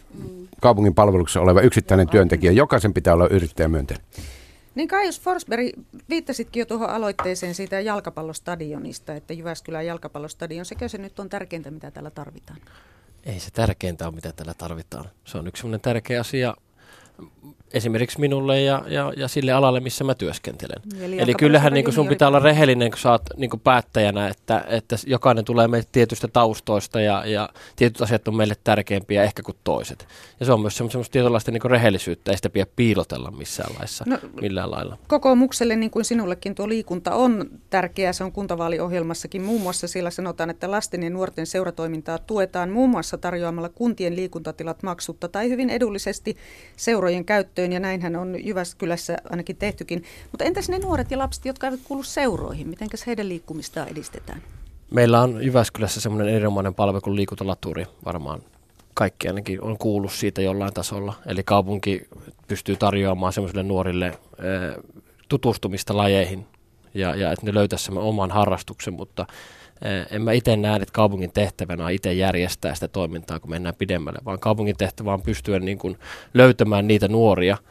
kaupungin palveluksessa oleva yksittäinen työntekijä, jokaisen pitää olla yrittäjämyönteinen.
Niin Kaius Forsberg, viittasitkin jo tuohon aloitteeseen siitä jalkapallostadionista, että Jyväskylän jalkapallostadion, sekö se nyt on tärkeintä, mitä täällä tarvitaan?
Ei se tärkeintä ole, mitä täällä tarvitaan. Se on yksi sellainen tärkeä asia esimerkiksi minulle ja, ja, ja sille alalle, missä mä työskentelen. Eli, Eli kyllähän niin sun pitää olla rehellinen, kun sä oot niin päättäjänä, että, että jokainen tulee meille tietystä taustoista ja, ja tietyt asiat on meille tärkeämpiä ehkä kuin toiset. Ja se on myös semmoista tietynlaista niin rehellisyyttä, ei sitä pidä piilotella missään laissa, no, millään lailla.
Kokoomukselle, niin kuin sinullekin, tuo liikunta on tärkeää. Se on kuntavaaliohjelmassakin. Muun muassa siellä sanotaan, että lasten ja nuorten seuratoimintaa tuetaan muun muassa tarjoamalla kuntien liikuntatilat maksutta tai hyvin edullisesti seurojen käyttöön käyttöön ja näinhän on Jyväskylässä ainakin tehtykin. Mutta entäs ne nuoret ja lapset, jotka eivät kuulu seuroihin? Mitenkäs heidän liikkumistaan edistetään?
Meillä on Jyväskylässä semmoinen erinomainen palvelu kuin liikuntalaturi varmaan kaikki ainakin on kuullut siitä jollain tasolla. Eli kaupunki pystyy tarjoamaan semmoisille nuorille e, tutustumista lajeihin ja, ja että ne löytäisi oman harrastuksen, mutta en mä itse näe, että kaupungin tehtävänä on itse järjestää sitä toimintaa, kun mennään pidemmälle, vaan kaupungin tehtävä on pystyä niin kuin löytämään niitä nuoria, Eh,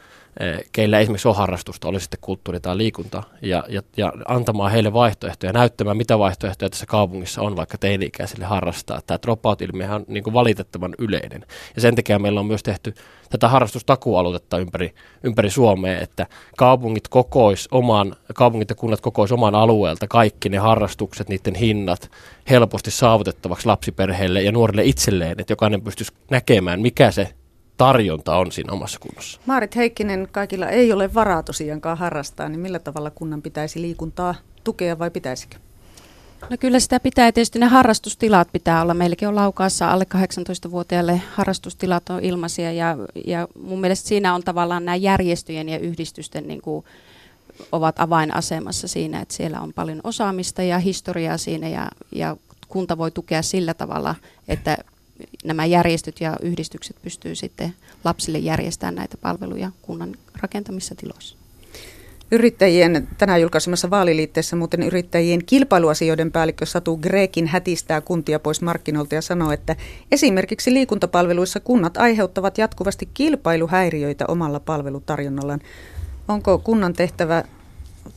keillä esimerkiksi on harrastusta, oli sitten kulttuuri tai liikunta, ja, ja, ja antamaan heille vaihtoehtoja, näyttämään mitä vaihtoehtoja tässä kaupungissa on vaikka teini-ikäisille harrastaa. Tämä dropout-ilmiö on niin kuin valitettavan yleinen. Ja sen takia meillä on myös tehty tätä harrastustakualuutetta ympäri, ympäri Suomea, että kaupungit kokois oman, kaupungit ja kunnat kokois oman alueelta kaikki ne harrastukset, niiden hinnat helposti saavutettavaksi lapsiperheille ja nuorille itselleen, että jokainen pystyisi näkemään, mikä se tarjonta on siinä omassa kunnossa.
Maarit Heikkinen, kaikilla ei ole varaa tosiaankaan harrastaa, niin millä tavalla kunnan pitäisi liikuntaa tukea vai pitäisikö?
No kyllä sitä pitää. Tietysti ne harrastustilat pitää olla. Meilläkin on laukaassa alle 18-vuotiaille harrastustilat on ilmaisia ja, ja mun mielestä siinä on tavallaan nämä järjestöjen ja yhdistysten niin kuin, ovat avainasemassa siinä, että siellä on paljon osaamista ja historiaa siinä ja, ja kunta voi tukea sillä tavalla, että nämä järjestöt ja yhdistykset pystyy sitten lapsille järjestämään näitä palveluja kunnan rakentamissa tiloissa.
Yrittäjien tänään julkaisemassa vaaliliitteessä muuten yrittäjien kilpailuasioiden päällikkö Satu Grekin hätistää kuntia pois markkinoilta ja sanoo, että esimerkiksi liikuntapalveluissa kunnat aiheuttavat jatkuvasti kilpailuhäiriöitä omalla palvelutarjonnallaan. Onko kunnan tehtävä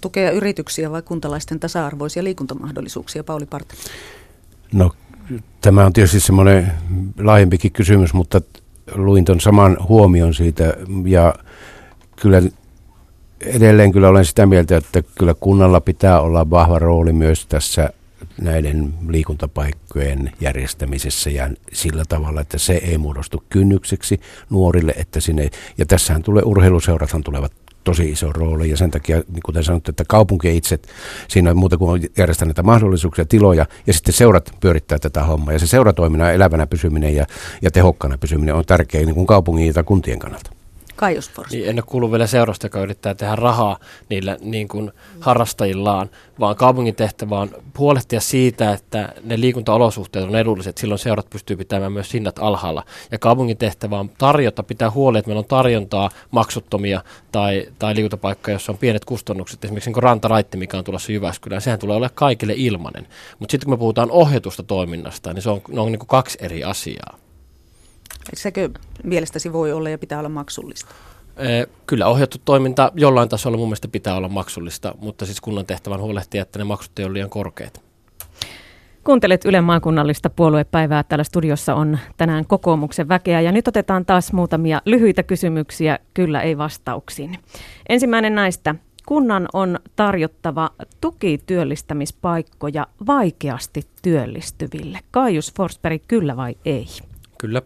tukea yrityksiä vai kuntalaisten tasa-arvoisia liikuntamahdollisuuksia, Pauli Parta?
No Tämä on tietysti semmoinen laajempikin kysymys, mutta luin tuon saman huomion siitä ja kyllä edelleen kyllä olen sitä mieltä, että kyllä kunnalla pitää olla vahva rooli myös tässä näiden liikuntapaikkojen järjestämisessä ja sillä tavalla, että se ei muodostu kynnykseksi nuorille, että sinne, ja tässähän tulee urheiluseurathan tulevat tosi iso rooli ja sen takia, niin kuten sanottu, että kaupunki itse, siinä on muuta kuin järjestää näitä mahdollisuuksia, tiloja ja sitten seurat pyörittää tätä hommaa ja se seuratoiminnan elävänä pysyminen ja, ja tehokkana pysyminen on tärkeää niin kuin kaupungin ja kuntien kannalta.
Kaius
niin, en ole kuullut vielä seurasta, joka yrittää tehdä rahaa niillä niin kuin harrastajillaan, vaan kaupungin tehtävä on huolehtia siitä, että ne liikuntaolosuhteet on edulliset. Silloin seurat pystyy pitämään myös hinnat alhaalla. Ja kaupungin tehtävä on tarjota, pitää huoli, että meillä on tarjontaa maksuttomia tai, tai liikuntapaikkoja, jossa on pienet kustannukset. Esimerkiksi niin rantaraitti, mikä on tulossa Jyväskylään, sehän tulee olla kaikille ilmainen. Mutta sitten kun me puhutaan ohjatusta toiminnasta, niin se on, ne on niin kuin kaksi eri asiaa.
Sekö mielestäsi voi olla ja pitää olla maksullista?
Kyllä ohjattu toiminta jollain tasolla mun mielestä pitää olla maksullista, mutta siis kunnan tehtävän huolehtia, että ne maksut ei ole liian korkeat.
Kuuntelet Ylen maakunnallista puoluepäivää. Täällä studiossa on tänään kokoomuksen väkeä ja nyt otetaan taas muutamia lyhyitä kysymyksiä, kyllä ei vastauksiin. Ensimmäinen näistä. Kunnan on tarjottava tukityöllistämispaikkoja vaikeasti työllistyville. Kaius Forsberg, kyllä vai ei?
Kyllä.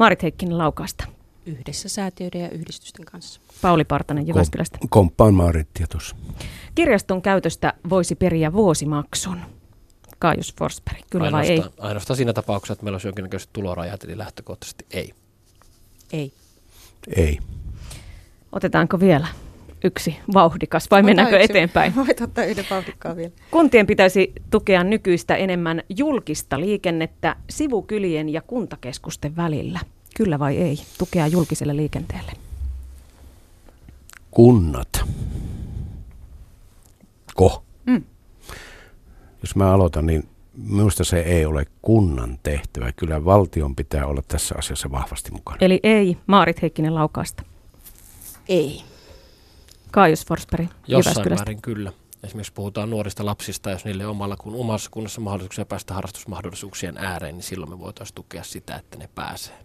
Marit Heikkinen Laukasta.
Yhdessä säätiöiden ja yhdistysten kanssa.
Pauli Partanen Jyväskylästä.
Kom- komppaan Maarittia tuossa.
Kirjaston käytöstä voisi periä vuosimaksun. Kaajus Forsberg, kyllä vai ei?
Ainoastaan, ainoastaan siinä tapauksessa, että meillä olisi jonkinnäköiset tulorajat, eli lähtökohtaisesti ei.
Ei.
Ei.
Otetaanko vielä yksi vauhdikas vai mennäänkö
Ota yksi.
eteenpäin?
Voit ottaa yhden vauhdikkaan vielä.
Kuntien pitäisi tukea nykyistä enemmän julkista liikennettä sivukylien ja kuntakeskusten välillä. Kyllä vai ei? Tukea julkiselle liikenteelle.
Kunnat. Ko.
Mm.
Jos mä aloitan, niin minusta se ei ole kunnan tehtävä. Kyllä valtion pitää olla tässä asiassa vahvasti mukana.
Eli ei Maarit Heikkinen Laukaasta.
Ei.
Kaajus Forsberg
Jossain
Jyväskylästä.
määrin kyllä. Esimerkiksi puhutaan nuorista lapsista, jos niille on omalla kun omassa kunnassa mahdollisuuksia päästä harrastusmahdollisuuksien ääreen, niin silloin me voitaisiin tukea sitä, että ne pääsee.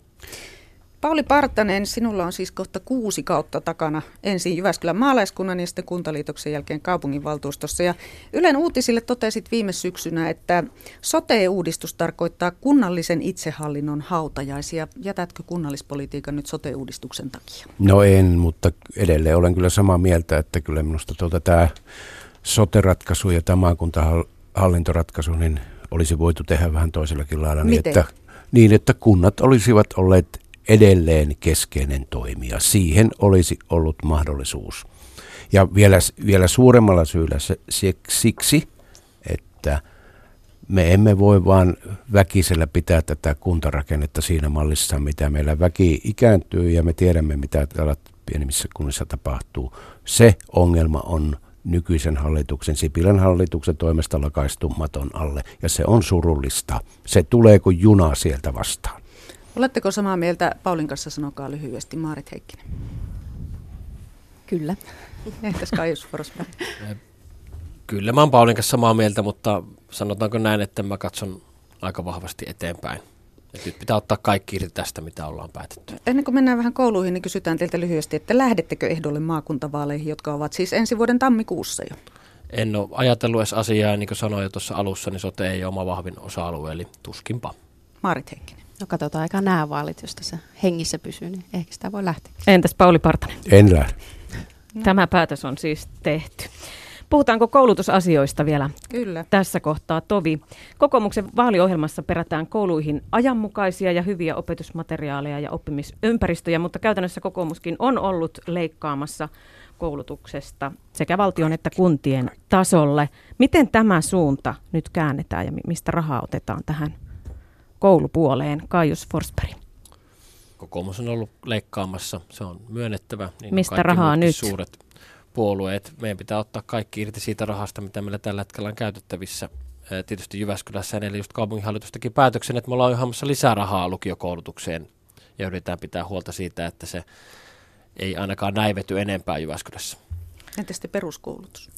Pauli Partanen, sinulla on siis kohta kuusi kautta takana. Ensin Jyväskylän maalaiskunnan ja sitten kuntaliitoksen jälkeen kaupunginvaltuustossa. Ja Ylen uutisille totesit viime syksynä, että sote-uudistus tarkoittaa kunnallisen itsehallinnon hautajaisia. Jätätkö kunnallispolitiikan nyt sote-uudistuksen takia?
No en, mutta edelleen olen kyllä samaa mieltä, että kyllä minusta tuota tämä sote-ratkaisu ja tämä maakuntahallintoratkaisu niin olisi voitu tehdä vähän toisellakin lailla. Niin
Miten?
että, niin, että kunnat olisivat olleet edelleen keskeinen toimija. Siihen olisi ollut mahdollisuus. Ja vielä, vielä suuremmalla syyllä se, se, siksi, että me emme voi vaan väkisellä pitää tätä kuntarakennetta siinä mallissa, mitä meillä väki ikääntyy ja me tiedämme, mitä täällä pienimmissä kunnissa tapahtuu. Se ongelma on nykyisen hallituksen, Sipilän hallituksen toimesta lakaistu maton alle ja se on surullista. Se tulee kuin juna sieltä vastaan.
Oletteko samaa mieltä Paulin kanssa, sanokaa lyhyesti, Maarit Heikkinen?
Kyllä.
Entäs Kaius Forsberg?
Kyllä mä oon Paulin kanssa samaa mieltä, mutta sanotaanko näin, että mä katson aika vahvasti eteenpäin. Et nyt pitää ottaa kaikki irti tästä, mitä ollaan päätetty.
Ennen kuin mennään vähän kouluihin, niin kysytään teiltä lyhyesti, että lähdettekö ehdolle maakuntavaaleihin, jotka ovat siis ensi vuoden tammikuussa jo?
En ole ajatellut edes asiaa, niin kuin sanoin jo tuossa alussa, niin sote ei ole oma vahvin osa-alue, eli tuskinpa.
Maarit Heikkinen.
No katsotaan aika nämä vaalit, jos tässä hengissä pysyy, niin ehkä sitä voi lähteä.
Entäs Pauli Partanen?
En lähde.
Tämä päätös on siis tehty. Puhutaanko koulutusasioista vielä
Kyllä.
tässä kohtaa, Tovi? Kokoomuksen vaaliohjelmassa perätään kouluihin ajanmukaisia ja hyviä opetusmateriaaleja ja oppimisympäristöjä, mutta käytännössä kokoomuskin on ollut leikkaamassa koulutuksesta sekä valtion että kuntien tasolle. Miten tämä suunta nyt käännetään ja mi- mistä rahaa otetaan tähän koulupuoleen? Kaius Forsberg.
Kokoomus on ollut leikkaamassa, se on myönnettävä. Niin on
Mistä
kaikki
rahaa nyt?
Suuret puolueet. Meidän pitää ottaa kaikki irti siitä rahasta, mitä meillä tällä hetkellä on käytettävissä. Tietysti Jyväskylässä, eli just kaupunginhallitus teki päätöksen, että me ollaan ohjaamassa lisää rahaa lukiokoulutukseen ja yritetään pitää huolta siitä, että se ei ainakaan näivety enempää Jyväskylässä.
Entä sitten peruskoulutus?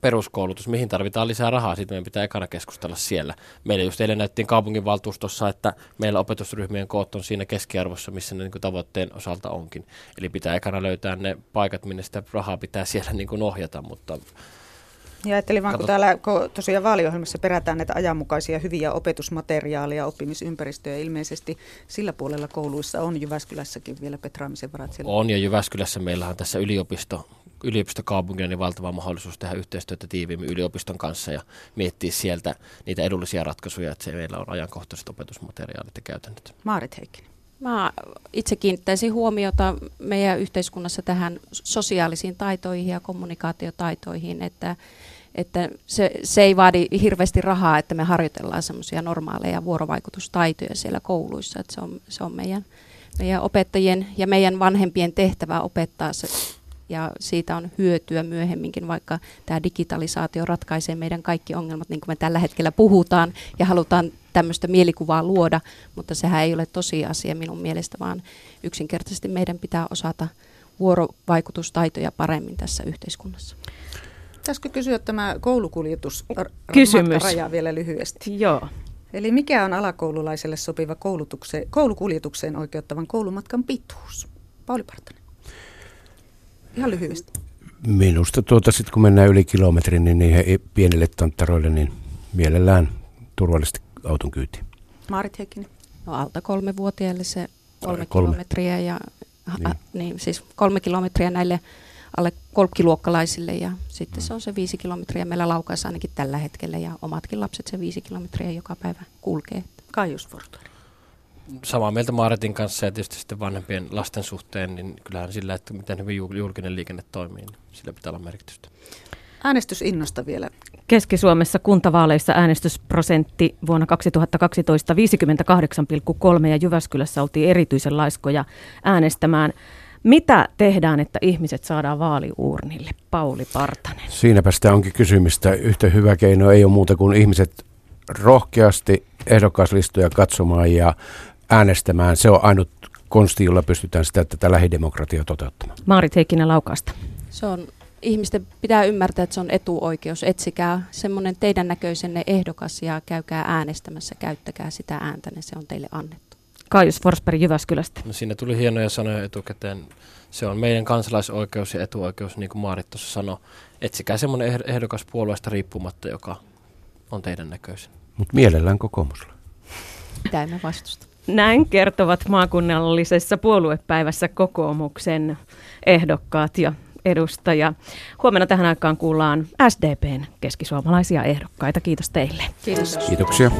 Peruskoulutus, mihin tarvitaan lisää rahaa, siitä meidän pitää ekana keskustella siellä. Meillä just eilen näyttiin kaupunginvaltuustossa, että meillä opetusryhmien koot on siinä keskiarvossa, missä ne niin kuin tavoitteen osalta onkin. Eli pitää ekana löytää ne paikat, minne sitä rahaa pitää siellä niin kuin ohjata, mutta
Ja ajattelin vaan, kun täällä kun tosiaan vaaliohjelmassa perätään näitä ajanmukaisia hyviä opetusmateriaaleja, oppimisympäristöjä, ilmeisesti sillä puolella kouluissa on Jyväskylässäkin vielä petraamisen varat siellä.
on ja Jyväskylässä meillä on tässä yliopisto, yliopistokaupunkina niin valtava mahdollisuus tehdä yhteistyötä tiiviimmin yliopiston kanssa ja miettiä sieltä niitä edullisia ratkaisuja, että se meillä on ajankohtaiset opetusmateriaalit ja käytännöt.
Maarit Heikkinen.
Mä itse kiinnittäisin huomiota meidän yhteiskunnassa tähän sosiaalisiin taitoihin ja kommunikaatiotaitoihin, että, että se, se ei vaadi hirveästi rahaa, että me harjoitellaan semmoisia normaaleja vuorovaikutustaitoja siellä kouluissa. Että se, on, se on meidän, meidän opettajien ja meidän vanhempien tehtävä opettaa se ja siitä on hyötyä myöhemminkin, vaikka tämä digitalisaatio ratkaisee meidän kaikki ongelmat, niin kuin me tällä hetkellä puhutaan ja halutaan tämmöistä mielikuvaa luoda, mutta sehän ei ole tosiasia minun mielestä, vaan yksinkertaisesti meidän pitää osata vuorovaikutustaitoja paremmin tässä yhteiskunnassa.
Pitäisikö kysyä tämä koulukuljetus r-
Kysymys.
raja vielä lyhyesti?
Joo.
Eli mikä on alakoululaiselle sopiva koulutukseen, koulukuljetukseen oikeuttavan koulumatkan pituus? Pauli Partanen. Ihan lyhyesti.
Minusta tuota, sit kun mennään yli kilometrin, niin niihin pienille tanttaroille, niin mielellään turvallisesti auton kyytiin.
Maarit Heikkinen.
No alta kolmevuotiaille se kolme
kolme.
kilometriä ja
Niin.
niin. niin, siis kolme kilometriä näille alle kolkkiluokkalaisille ja sitten se on se viisi kilometriä meillä laukaissa ainakin tällä hetkellä ja omatkin lapset se viisi kilometriä joka päivä kulkee.
Kaius.
Samaa mieltä Maaretin kanssa ja tietysti sitten vanhempien lasten suhteen, niin kyllähän sillä, että miten hyvin jul- julkinen liikenne toimii, niin sillä pitää olla merkitystä.
Äänestysinnosta vielä.
Keski-Suomessa kuntavaaleissa äänestysprosentti vuonna 2012 58,3 ja Jyväskylässä oltiin erityisen laiskoja äänestämään. Mitä tehdään, että ihmiset saadaan vaaliuurnille? Pauli Partanen.
Siinäpä sitä onkin kysymistä. Yhtä hyvä keino ei ole muuta kuin ihmiset rohkeasti ehdokaslistoja katsomaan ja äänestämään. Se on ainut konsti, jolla pystytään sitä tätä lähidemokratiaa toteuttamaan.
Maarit Heikkinen Laukaasta.
Se on, ihmisten pitää ymmärtää, että se on etuoikeus. Etsikää semmoinen teidän näköisenne ehdokas ja käykää äänestämässä, käyttäkää sitä ääntä, niin se on teille annettu.
Kaius Forsberg Jyväskylästä.
No siinä tuli hienoja sanoja etukäteen. Se on meidän kansalaisoikeus ja etuoikeus, niin kuin Maarit tuossa sanoi. Etsikää semmoinen eh- ehdokas puolueesta riippumatta, joka on teidän näköisen.
Mutta mielellään kokoomusla.
Mitä emme vastusta.
Näin kertovat maakunnallisessa puoluepäivässä kokoomuksen ehdokkaat ja edustaja. Huomenna tähän aikaan kuullaan SDPn keskisuomalaisia ehdokkaita. Kiitos teille.
Kiitos.
Kiitoksia.